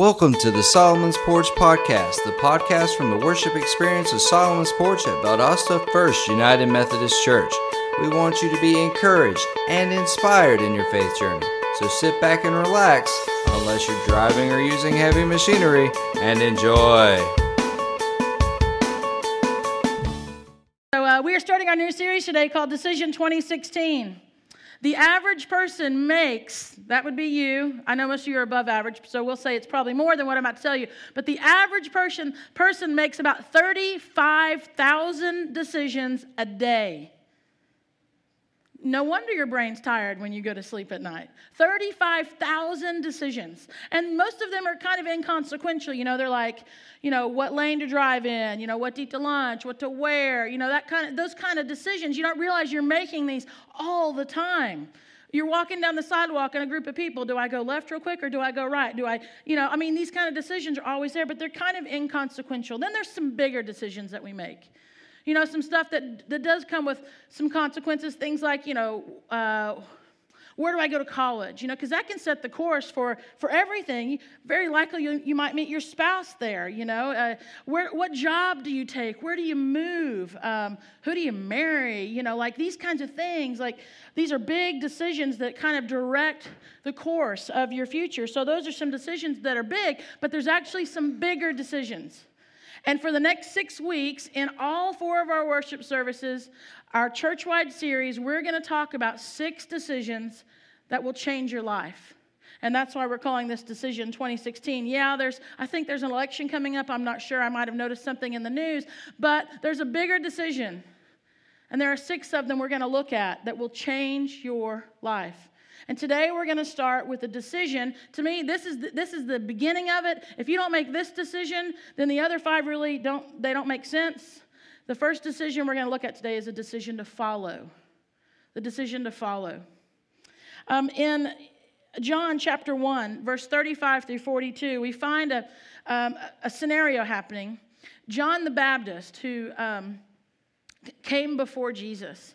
Welcome to the Solomon's Porch Podcast, the podcast from the worship experience of Solomon's Porch at Valdosta First United Methodist Church. We want you to be encouraged and inspired in your faith journey. So sit back and relax, unless you're driving or using heavy machinery, and enjoy. So, uh, we are starting our new series today called Decision 2016. The average person makes, that would be you. I know most of you are above average, so we'll say it's probably more than what I'm about to tell you. But the average person, person makes about 35,000 decisions a day. No wonder your brain's tired when you go to sleep at night. 35,000 decisions. And most of them are kind of inconsequential. You know, they're like, you know, what lane to drive in, you know, what to eat to lunch, what to wear, you know, that kind of those kind of decisions. You don't realize you're making these all the time. You're walking down the sidewalk and a group of people. Do I go left real quick or do I go right? Do I, you know, I mean, these kind of decisions are always there, but they're kind of inconsequential. Then there's some bigger decisions that we make. You know, some stuff that, that does come with some consequences, things like, you know, uh, where do I go to college? You know, because that can set the course for, for everything. Very likely you, you might meet your spouse there, you know. Uh, where, what job do you take? Where do you move? Um, who do you marry? You know, like these kinds of things. Like these are big decisions that kind of direct the course of your future. So those are some decisions that are big, but there's actually some bigger decisions. And for the next six weeks, in all four of our worship services, our church wide series, we're going to talk about six decisions that will change your life. And that's why we're calling this decision 2016. Yeah, there's I think there's an election coming up. I'm not sure. I might have noticed something in the news, but there's a bigger decision. And there are six of them we're going to look at that will change your life. And today we're going to start with a decision. To me, this is the, this is the beginning of it. If you don't make this decision, then the other five really don't they don't make sense. The first decision we're going to look at today is a decision to follow. The decision to follow. Um, in John chapter 1, verse 35 through 42, we find a, um, a scenario happening. John the Baptist, who um, came before Jesus,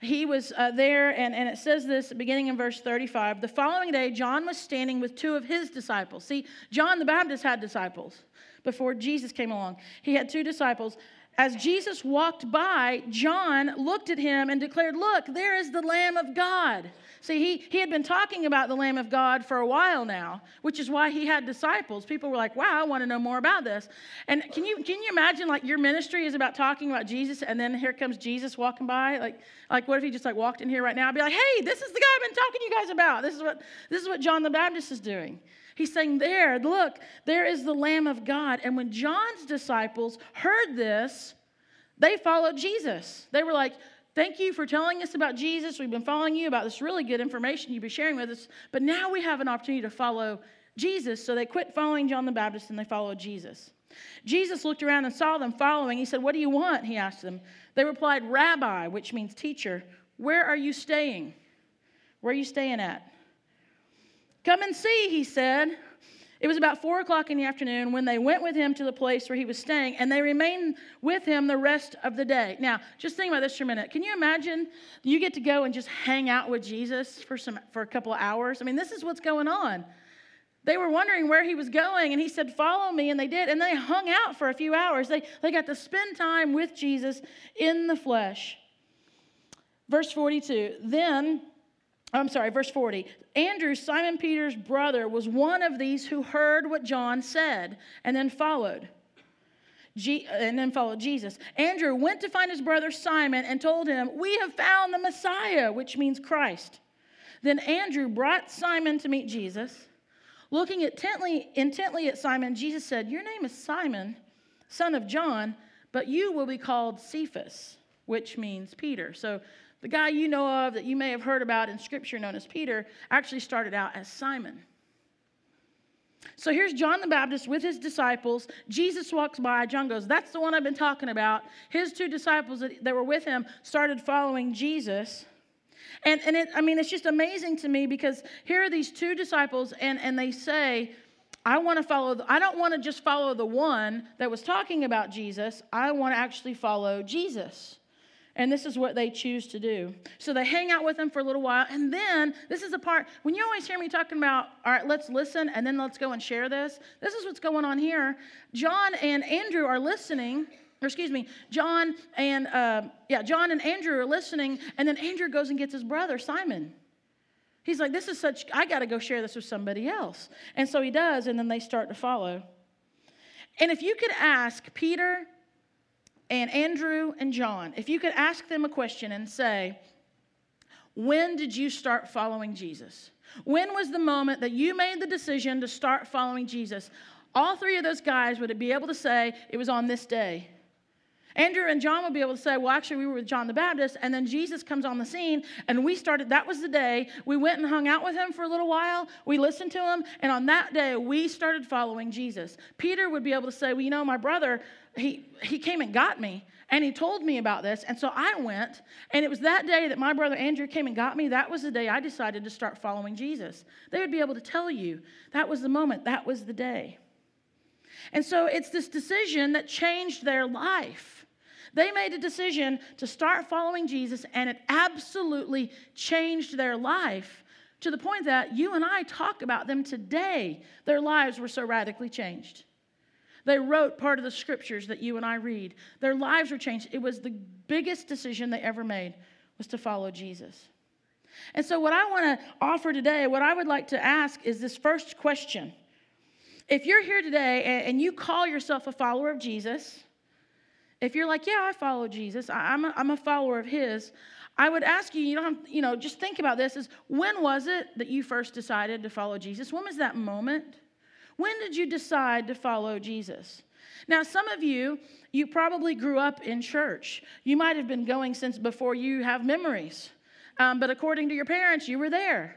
he was uh, there, and, and it says this beginning in verse 35. The following day, John was standing with two of his disciples. See, John the Baptist had disciples before Jesus came along. He had two disciples. As Jesus walked by, John looked at him and declared, Look, there is the Lamb of God. See, he, he had been talking about the Lamb of God for a while now, which is why he had disciples. People were like, wow, I want to know more about this. And can you, can you imagine, like, your ministry is about talking about Jesus, and then here comes Jesus walking by? Like, like what if he just, like, walked in here right now and be like, hey, this is the guy I've been talking to you guys about. This is what, this is what John the Baptist is doing. He's saying, There, look, there is the Lamb of God. And when John's disciples heard this, they followed Jesus. They were like, Thank you for telling us about Jesus. We've been following you about this really good information you've been sharing with us. But now we have an opportunity to follow Jesus. So they quit following John the Baptist and they followed Jesus. Jesus looked around and saw them following. He said, What do you want? He asked them. They replied, Rabbi, which means teacher, where are you staying? Where are you staying at? Come and see, he said. It was about four o'clock in the afternoon when they went with him to the place where he was staying, and they remained with him the rest of the day. Now, just think about this for a minute. Can you imagine you get to go and just hang out with Jesus for, some, for a couple of hours? I mean, this is what's going on. They were wondering where he was going, and he said, Follow me, and they did. And they hung out for a few hours. They, they got to spend time with Jesus in the flesh. Verse 42 Then I'm sorry, verse 40. Andrew, Simon Peter's brother, was one of these who heard what John said and then followed. and then followed Jesus. Andrew went to find his brother Simon and told him, We have found the Messiah, which means Christ. Then Andrew brought Simon to meet Jesus. Looking intently, intently at Simon, Jesus said, Your name is Simon, son of John, but you will be called Cephas, which means Peter. So the guy you know of that you may have heard about in Scripture, known as Peter, actually started out as Simon. So here's John the Baptist with his disciples. Jesus walks by. John goes, That's the one I've been talking about. His two disciples that, were with him started following Jesus. And, and it, I mean, it's just amazing to me because here are these two disciples, and, and they say, I want to follow, the, I don't want to just follow the one that was talking about Jesus. I want to actually follow Jesus. And this is what they choose to do. So they hang out with him for a little while, and then this is the part when you always hear me talking about, all right, let's listen and then let's go and share this. This is what's going on here. John and Andrew are listening. Or excuse me, John and uh, yeah, John and Andrew are listening, and then Andrew goes and gets his brother Simon. He's like, "This is such. I got to go share this with somebody else," and so he does, and then they start to follow. And if you could ask Peter and Andrew and John, if you could ask them a question and say, When did you start following Jesus? When was the moment that you made the decision to start following Jesus? All three of those guys would be able to say, It was on this day. Andrew and John would be able to say, Well, actually, we were with John the Baptist, and then Jesus comes on the scene, and we started, that was the day. We went and hung out with him for a little while. We listened to him, and on that day, we started following Jesus. Peter would be able to say, Well, you know, my brother, he, he came and got me, and he told me about this, and so I went, and it was that day that my brother Andrew came and got me. That was the day I decided to start following Jesus. They would be able to tell you that was the moment, that was the day. And so it's this decision that changed their life. They made a decision to start following Jesus, and it absolutely changed their life to the point that you and I talk about them today. Their lives were so radically changed. They wrote part of the scriptures that you and I read. Their lives were changed. It was the biggest decision they ever made was to follow Jesus. And so what I want to offer today, what I would like to ask is this first question. If you're here today and you call yourself a follower of Jesus, if you're like, yeah, I follow Jesus, I'm a, I'm a follower of his, I would ask you, you don't have, you know, just think about this is when was it that you first decided to follow Jesus? When was that moment? When did you decide to follow Jesus? Now, some of you, you probably grew up in church. You might have been going since before you have memories. Um, but according to your parents, you were there.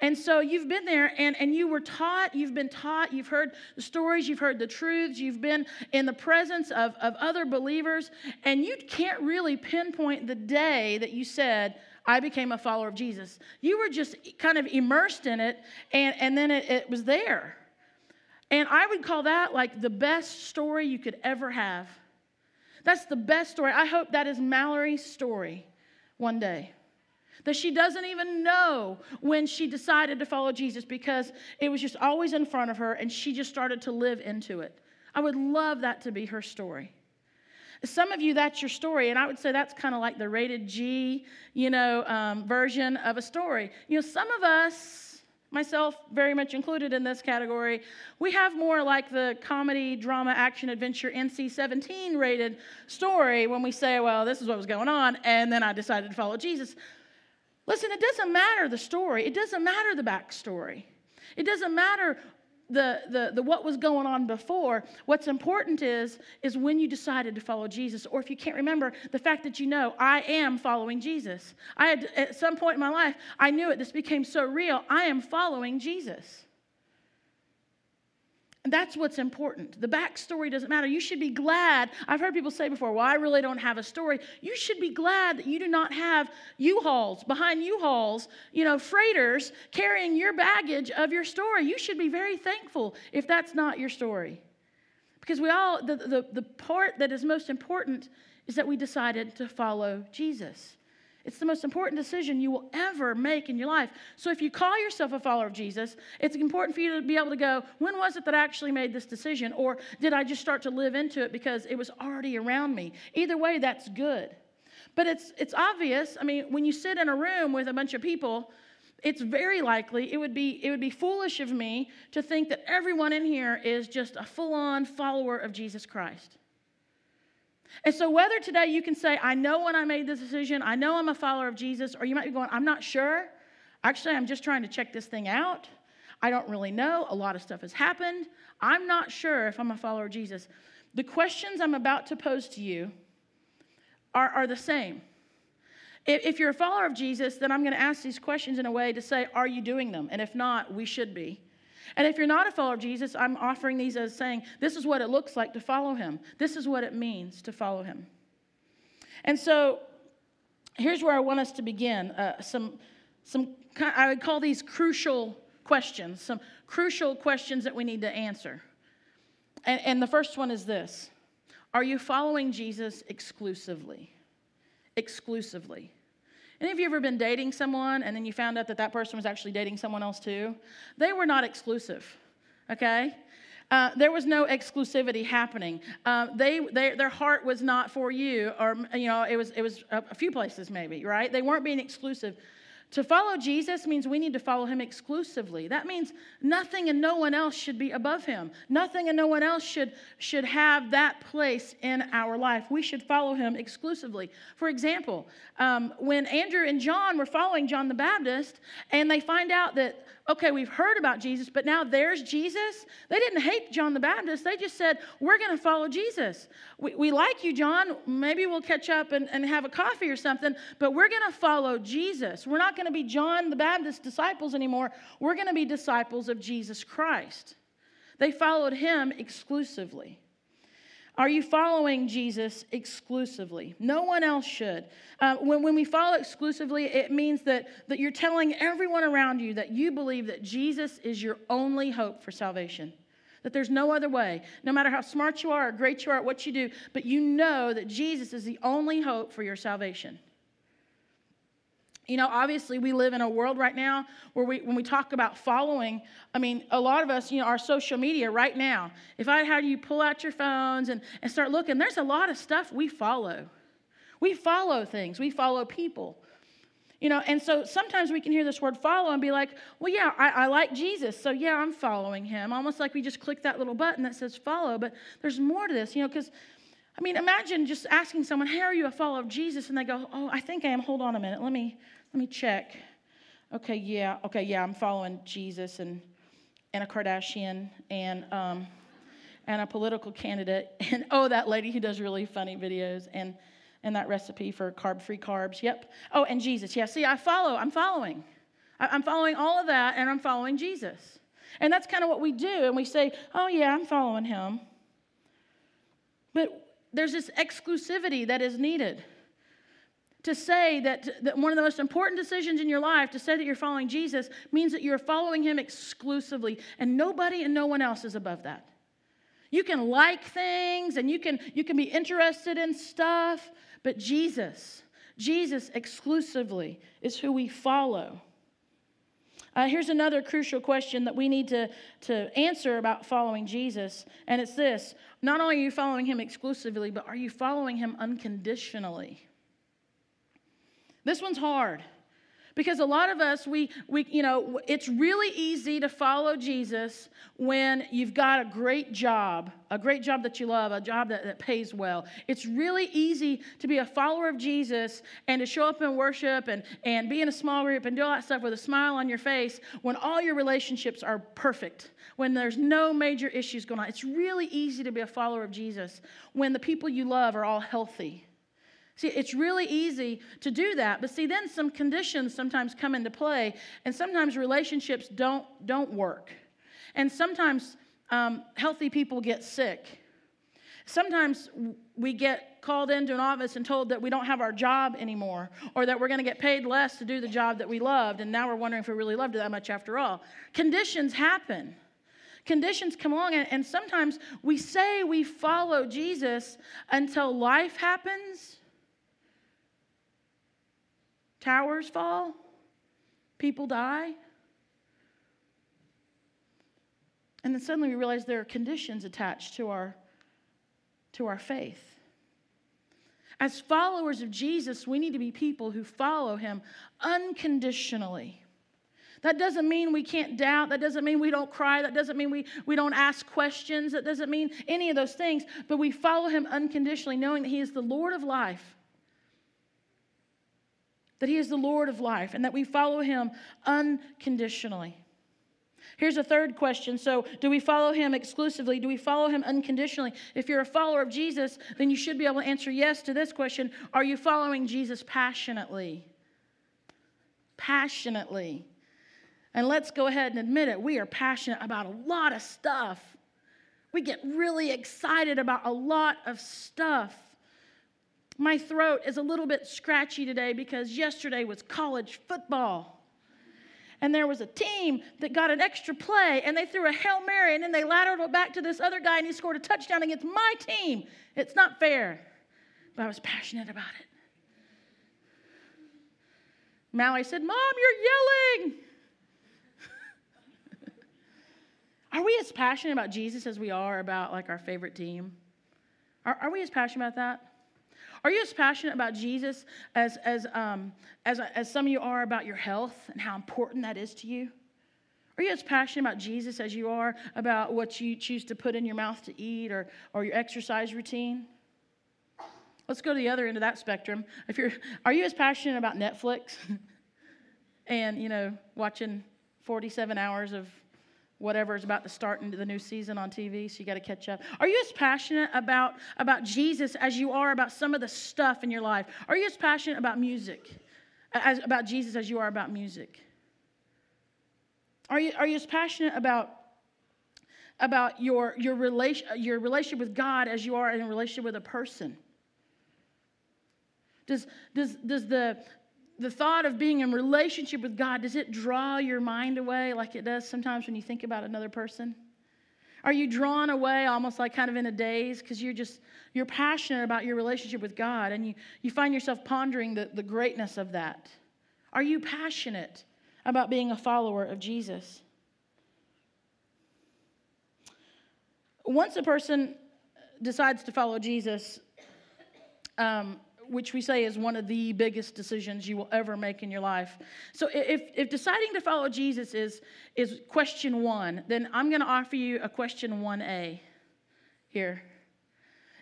And so you've been there and, and you were taught, you've been taught, you've heard the stories, you've heard the truths, you've been in the presence of, of other believers, and you can't really pinpoint the day that you said, I became a follower of Jesus. You were just kind of immersed in it, and, and then it, it was there. And I would call that like the best story you could ever have. That's the best story. I hope that is Mallory's story one day that she doesn't even know when she decided to follow Jesus because it was just always in front of her and she just started to live into it. I would love that to be her story. Some of you, that's your story, and I would say that's kind of like the rated G, you know, um, version of a story. You know, some of us, myself very much included in this category, we have more like the comedy, drama, action, adventure, NC 17 rated story when we say, well, this is what was going on, and then I decided to follow Jesus. Listen, it doesn't matter the story, it doesn't matter the backstory, it doesn't matter the, the, the what was going on before what's important is is when you decided to follow jesus or if you can't remember the fact that you know i am following jesus. I had at some point in my life i knew it. This became so real. I am following jesus and that's what's important. The backstory doesn't matter. You should be glad. I've heard people say before, well, I really don't have a story. You should be glad that you do not have U-Hauls, behind U-Hauls, you know, freighters carrying your baggage of your story. You should be very thankful if that's not your story. Because we all, the, the, the part that is most important is that we decided to follow Jesus. It's the most important decision you will ever make in your life. So, if you call yourself a follower of Jesus, it's important for you to be able to go, when was it that I actually made this decision? Or did I just start to live into it because it was already around me? Either way, that's good. But it's, it's obvious. I mean, when you sit in a room with a bunch of people, it's very likely it would be it would be foolish of me to think that everyone in here is just a full-on follower of Jesus Christ. And so, whether today you can say, I know when I made this decision, I know I'm a follower of Jesus, or you might be going, I'm not sure. Actually, I'm just trying to check this thing out. I don't really know. A lot of stuff has happened. I'm not sure if I'm a follower of Jesus. The questions I'm about to pose to you are, are the same. If, if you're a follower of Jesus, then I'm going to ask these questions in a way to say, Are you doing them? And if not, we should be. And if you're not a follower of Jesus, I'm offering these as saying, this is what it looks like to follow him. This is what it means to follow him. And so here's where I want us to begin. Uh, some, some, I would call these crucial questions, some crucial questions that we need to answer. And, and the first one is this Are you following Jesus exclusively? exclusively. Any of you ever been dating someone and then you found out that that person was actually dating someone else too? They were not exclusive, okay? Uh, there was no exclusivity happening. Uh, they, they, their heart was not for you, or you know, it was, it was a, a few places maybe, right? They weren't being exclusive. To follow Jesus means we need to follow him exclusively. That means nothing and no one else should be above him. Nothing and no one else should, should have that place in our life. We should follow him exclusively. For example, um, when Andrew and John were following John the Baptist, and they find out that okay, we've heard about Jesus, but now there's Jesus. They didn't hate John the Baptist. They just said, we're going to follow Jesus. We, we like you, John. Maybe we'll catch up and, and have a coffee or something, but we're going to follow Jesus. We're not going to be John the Baptist disciples anymore. We're going to be disciples of Jesus Christ. They followed him exclusively. Are you following Jesus exclusively? No one else should. Uh, when, when we follow exclusively, it means that, that you're telling everyone around you that you believe that Jesus is your only hope for salvation. That there's no other way, no matter how smart you are or great you are at what you do, but you know that Jesus is the only hope for your salvation. You know, obviously, we live in a world right now where we, when we talk about following, I mean, a lot of us, you know, our social media right now, if I had you pull out your phones and, and start looking, there's a lot of stuff we follow. We follow things, we follow people. You know, and so sometimes we can hear this word follow and be like, well, yeah, I, I like Jesus, so yeah, I'm following him. Almost like we just click that little button that says follow, but there's more to this, you know, because I mean, imagine just asking someone, "How are you a follower of Jesus?" And they go, "Oh, I think I am. Hold on a minute. Let me let me check. Okay, yeah. Okay, yeah. I'm following Jesus and and a Kardashian and um, and a political candidate and oh, that lady who does really funny videos and and that recipe for carb-free carbs. Yep. Oh, and Jesus. Yeah. See, I follow. I'm following. I'm following all of that, and I'm following Jesus. And that's kind of what we do. And we say, "Oh yeah, I'm following him." But there's this exclusivity that is needed. To say that, that one of the most important decisions in your life, to say that you're following Jesus, means that you're following him exclusively, and nobody and no one else is above that. You can like things and you can, you can be interested in stuff, but Jesus, Jesus exclusively is who we follow. Uh, here's another crucial question that we need to, to answer about following Jesus, and it's this Not only are you following him exclusively, but are you following him unconditionally? This one's hard. Because a lot of us, we, we, you know, it's really easy to follow Jesus when you've got a great job, a great job that you love, a job that, that pays well. It's really easy to be a follower of Jesus and to show up in worship and, and be in a small group and do all that stuff with a smile on your face when all your relationships are perfect, when there's no major issues going on. It's really easy to be a follower of Jesus when the people you love are all healthy See, it's really easy to do that, but see, then some conditions sometimes come into play, and sometimes relationships don't, don't work. And sometimes um, healthy people get sick. Sometimes we get called into an office and told that we don't have our job anymore, or that we're going to get paid less to do the job that we loved, and now we're wondering if we really loved it that much after all. Conditions happen. Conditions come along, and, and sometimes we say we follow Jesus until life happens Towers fall, people die. And then suddenly we realize there are conditions attached to our, to our faith. As followers of Jesus, we need to be people who follow him unconditionally. That doesn't mean we can't doubt. That doesn't mean we don't cry. That doesn't mean we, we don't ask questions. That doesn't mean any of those things. But we follow him unconditionally, knowing that he is the Lord of life that He is the Lord of life, and that we follow Him unconditionally. Here's a third question. So, do we follow him exclusively? Do we follow him unconditionally? If you're a follower of Jesus, then you should be able to answer yes to this question Are you following Jesus passionately? Passionately. And let's go ahead and admit it. We are passionate about a lot of stuff. We get really excited about a lot of stuff. My throat is a little bit scratchy today because yesterday was college football. And there was a team that got an extra play and they threw a Hail Mary and then they lateral it back to this other guy and he scored a touchdown against my team. It's not fair. But I was passionate about it. Mallory said, Mom, you're yelling. are we as passionate about Jesus as we are about like our favorite team? Are, are we as passionate about that? Are you as passionate about Jesus as, as, um, as, as some of you are about your health and how important that is to you? Are you as passionate about Jesus as you are about what you choose to put in your mouth to eat or, or your exercise routine? Let's go to the other end of that spectrum. If you're, are you as passionate about Netflix and, you know, watching 47 hours of whatever is about to start into the new season on TV, so you got to catch up. Are you as passionate about, about Jesus as you are about some of the stuff in your life? Are you as passionate about music, as, about Jesus as you are about music? Are you, are you as passionate about, about your, your, relation, your relationship with God as you are in a relationship with a person? Does, does, does the, the thought of being in relationship with God, does it draw your mind away like it does sometimes when you think about another person? Are you drawn away almost like kind of in a daze because you're just you're passionate about your relationship with God and you, you find yourself pondering the, the greatness of that? Are you passionate about being a follower of Jesus? Once a person decides to follow Jesus, um, which we say is one of the biggest decisions you will ever make in your life. So if, if deciding to follow Jesus is, is question one, then I'm going to offer you a question 1A here.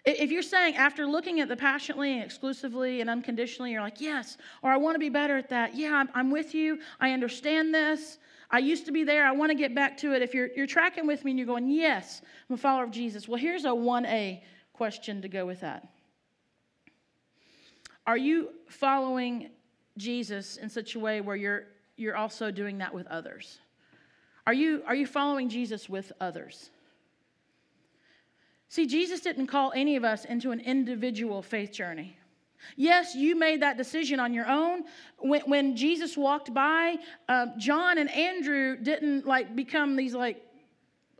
If you're saying after looking at the passionately and exclusively and unconditionally, you're like, yes, or I want to be better at that. Yeah, I'm, I'm with you. I understand this. I used to be there. I want to get back to it. If you're, you're tracking with me and you're going, yes, I'm a follower of Jesus, well, here's a 1A question to go with that. Are you following Jesus in such a way where you're, you're also doing that with others? Are you, are you following Jesus with others? See, Jesus didn't call any of us into an individual faith journey. Yes, you made that decision on your own. When, when Jesus walked by, uh, John and Andrew didn't like become these like,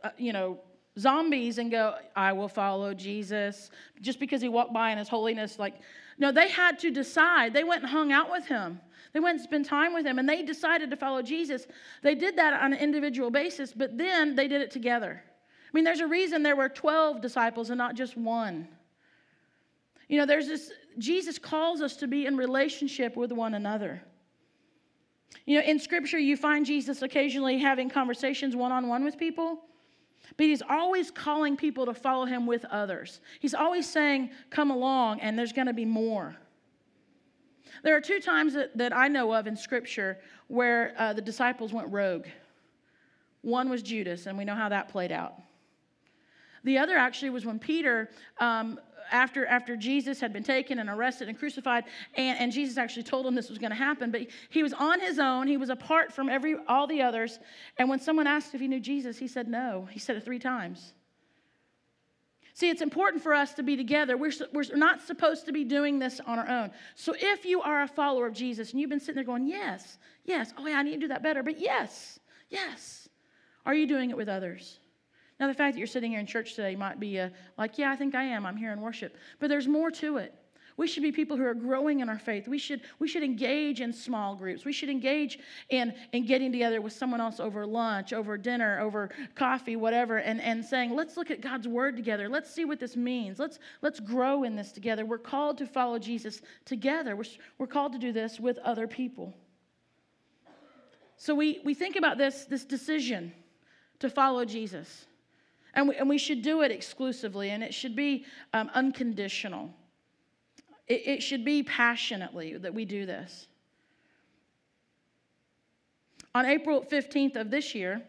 uh, you know, zombies and go, I will follow Jesus. Just because he walked by in his holiness, like no, they had to decide. They went and hung out with him. They went and spent time with him, and they decided to follow Jesus. They did that on an individual basis, but then they did it together. I mean, there's a reason there were 12 disciples and not just one. You know, there's this, Jesus calls us to be in relationship with one another. You know, in Scripture, you find Jesus occasionally having conversations one on one with people. But he's always calling people to follow him with others. He's always saying, Come along, and there's going to be more. There are two times that, that I know of in Scripture where uh, the disciples went rogue. One was Judas, and we know how that played out. The other actually was when Peter um, after, after Jesus had been taken and arrested and crucified, and, and Jesus actually told him this was going to happen. But he was on his own. He was apart from every, all the others. And when someone asked if he knew Jesus, he said no. He said it three times. See, it's important for us to be together. We're, we're not supposed to be doing this on our own. So if you are a follower of Jesus and you've been sitting there going, yes, yes, oh yeah, I need to do that better, but yes, yes, are you doing it with others? Now, the fact that you're sitting here in church today might be a, like, yeah, I think I am. I'm here in worship. But there's more to it. We should be people who are growing in our faith. We should, we should engage in small groups. We should engage in, in getting together with someone else over lunch, over dinner, over coffee, whatever, and, and saying, let's look at God's word together. Let's see what this means. Let's, let's grow in this together. We're called to follow Jesus together. We're, we're called to do this with other people. So we, we think about this, this decision to follow Jesus. And we, and we should do it exclusively, and it should be um, unconditional. It, it should be passionately that we do this. On April 15th of this year,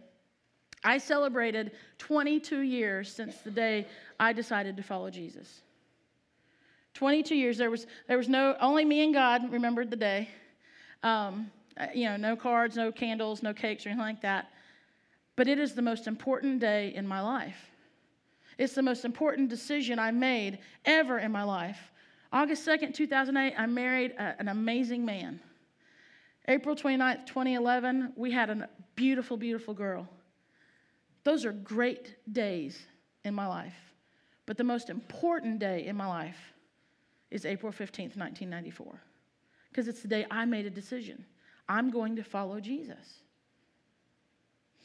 I celebrated 22 years since the day I decided to follow Jesus. 22 years. There was, there was no, only me and God remembered the day. Um, you know, no cards, no candles, no cakes, or anything like that. But it is the most important day in my life. It's the most important decision I made ever in my life. August 2nd, 2008, I married a, an amazing man. April 29th, 2011, we had a beautiful, beautiful girl. Those are great days in my life. But the most important day in my life is April 15th, 1994, because it's the day I made a decision. I'm going to follow Jesus.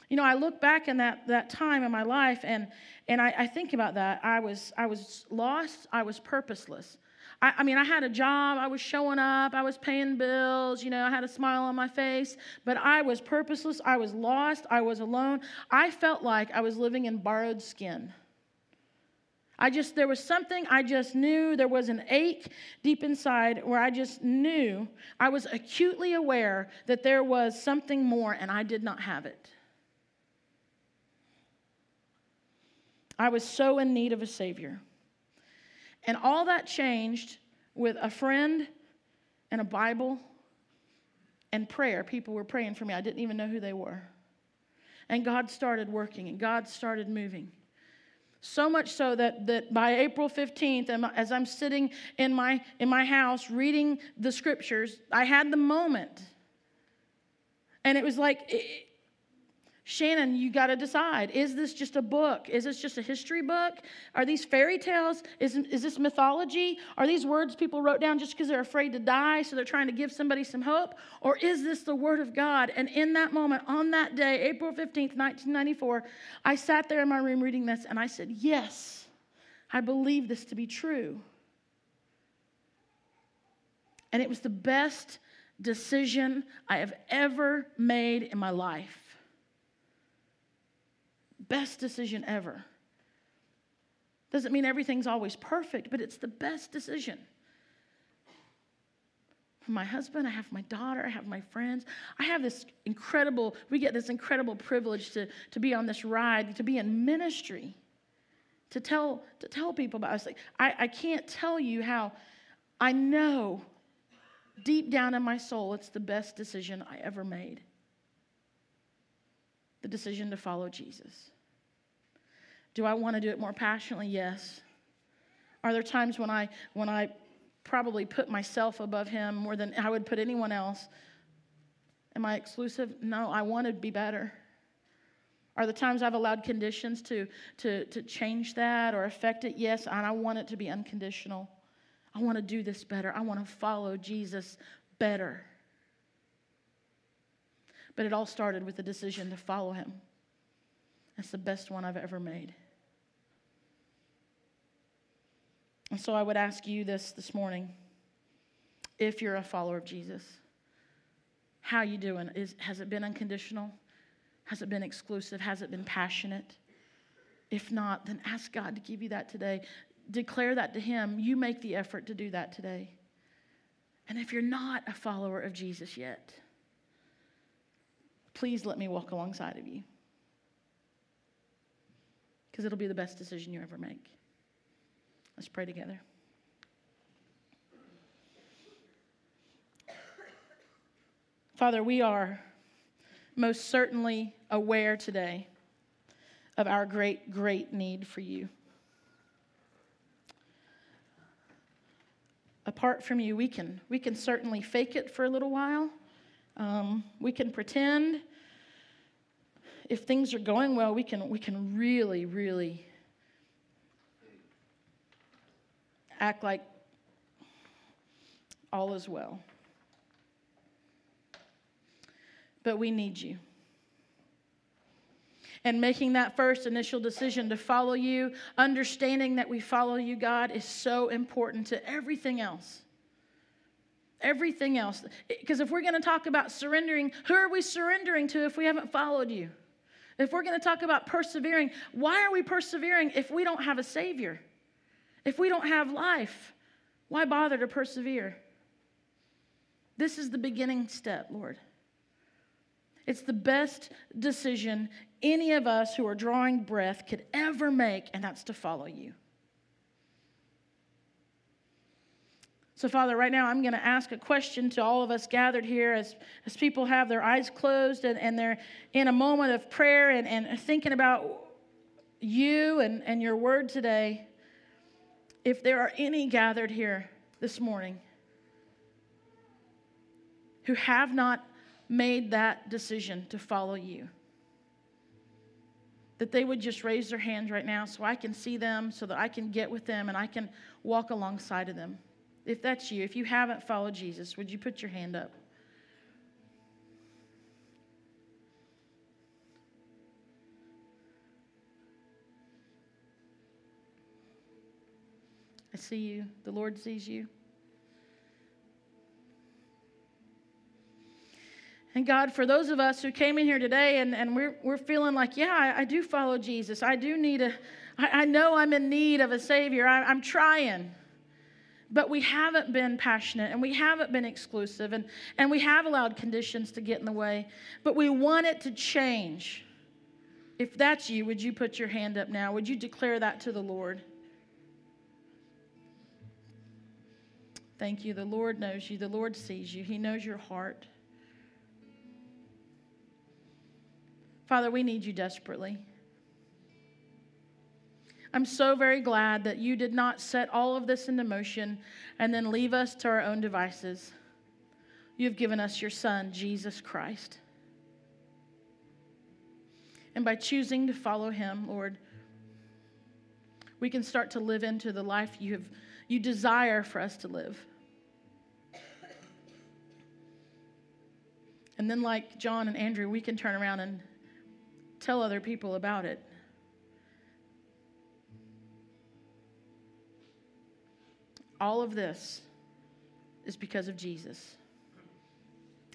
You know, I look back in that, that time in my life and, and I, I think about that. I was, I was lost, I was purposeless. I, I, mean, I had a job, I was showing up, I was paying bills, you know, I had a smile on my face, but I was purposeless, I was lost, I was alone. I felt like I was living in borrowed skin. I just, there was something I just knew, there was an ache deep inside where I just knew, I was acutely aware that there was something more and I did not have it. I was so in need of a Savior. And all that changed with a friend and a Bible and prayer. People were praying for me. I didn't even know who they were. And God started working and God started moving. So much so that, that by April 15th, as I'm sitting in my, in my house reading the scriptures, I had the moment. And it was like, Shannon, you got to decide. Is this just a book? Is this just a history book? Are these fairy tales? Is, is this mythology? Are these words people wrote down just because they're afraid to die, so they're trying to give somebody some hope? Or is this the Word of God? And in that moment, on that day, April 15th, 1994, I sat there in my room reading this and I said, Yes, I believe this to be true. And it was the best decision I have ever made in my life best decision ever. Doesn't mean everything's always perfect, but it's the best decision. For my husband, I have my daughter, I have my friends. I have this incredible, we get this incredible privilege to, to be on this ride, to be in ministry, to tell, to tell people about us. I, I can't tell you how I know deep down in my soul it's the best decision I ever made. The decision to follow Jesus. Do I want to do it more passionately? Yes. Are there times when I when I probably put myself above him more than I would put anyone else? Am I exclusive? No, I want to be better. Are the times I've allowed conditions to, to, to change that or affect it? Yes, and I want it to be unconditional. I want to do this better. I want to follow Jesus better. But it all started with the decision to follow him. That's the best one I've ever made. And so I would ask you this this morning. If you're a follower of Jesus, how you doing? Is, has it been unconditional? Has it been exclusive? Has it been passionate? If not, then ask God to give you that today. Declare that to Him. You make the effort to do that today. And if you're not a follower of Jesus yet, please let me walk alongside of you. Because it'll be the best decision you ever make. Let's pray together. Father, we are most certainly aware today of our great, great need for you. Apart from you, we can, we can certainly fake it for a little while. Um, we can pretend. If things are going well, we can, we can really, really act like all is well. But we need you. And making that first initial decision to follow you, understanding that we follow you, God, is so important to everything else. Everything else. Because if we're going to talk about surrendering, who are we surrendering to if we haven't followed you? If we're going to talk about persevering, why are we persevering if we don't have a Savior? If we don't have life, why bother to persevere? This is the beginning step, Lord. It's the best decision any of us who are drawing breath could ever make, and that's to follow you. So, Father, right now I'm going to ask a question to all of us gathered here as, as people have their eyes closed and, and they're in a moment of prayer and, and thinking about you and, and your word today if there are any gathered here this morning who have not made that decision to follow you, that they would just raise their hands right now so I can see them, so that I can get with them and I can walk alongside of them. If that's you, if you haven't followed Jesus, would you put your hand up? I see you. The Lord sees you. And God, for those of us who came in here today and, and we're, we're feeling like, yeah, I, I do follow Jesus. I do need a, I, I know I'm in need of a Savior. I, I'm trying. But we haven't been passionate and we haven't been exclusive and, and we have allowed conditions to get in the way. But we want it to change. If that's you, would you put your hand up now? Would you declare that to the Lord? Thank you. The Lord knows you, the Lord sees you, He knows your heart. Father, we need you desperately. I'm so very glad that you did not set all of this into motion and then leave us to our own devices. You have given us your Son, Jesus Christ. And by choosing to follow him, Lord, we can start to live into the life you have you desire for us to live. And then like John and Andrew, we can turn around and tell other people about it. All of this is because of Jesus.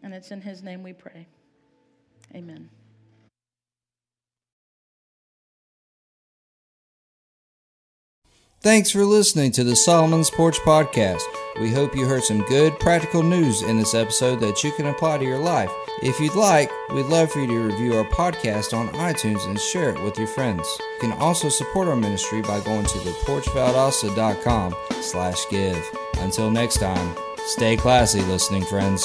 And it's in his name we pray. Amen. Thanks for listening to the Solomon's Porch Podcast. We hope you heard some good practical news in this episode that you can apply to your life. If you'd like, we'd love for you to review our podcast on iTunes and share it with your friends. You can also support our ministry by going to theporchvaldosta.com slash give. Until next time, stay classy, listening friends.